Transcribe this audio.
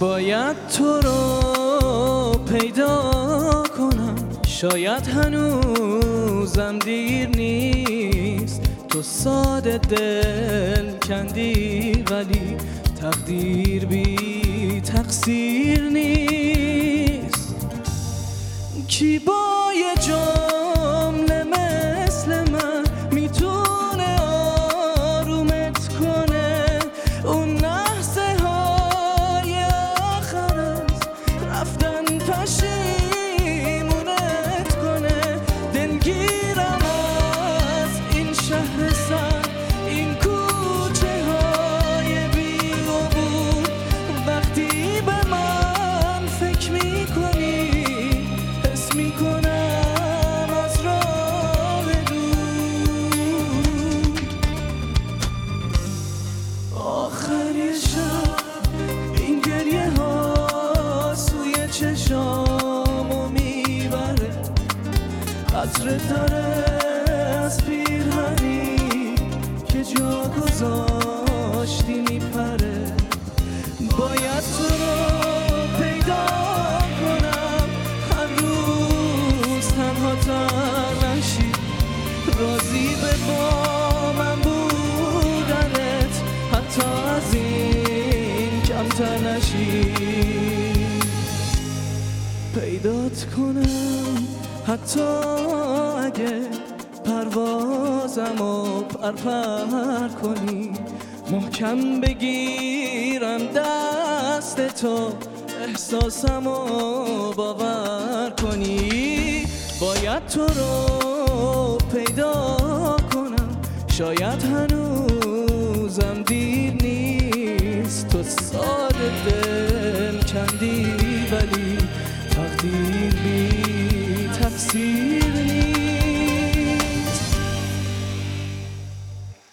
باید تو رو پیدا کنم. شاید هنوزم دیر نیست. تو ساده دل کندی ولی تقدیر بی تقصیر نیست. کی با قطره داره از پیرهنی که جا گذاشتی میپره. باید تو رو پیدا کنم. هر روز تنها تر راضی به با من بودنت. حتی از این کمتر نشی. پیدات کنم. حتی اگه پروازم و پرپر کنی محکم بگیرم دست تو احساسم و باور کنی. باید تو رو پیدا کنم شاید هنوزم دیر نیست. تو ساده دل کندی ولی تقدیر بی تقصیر.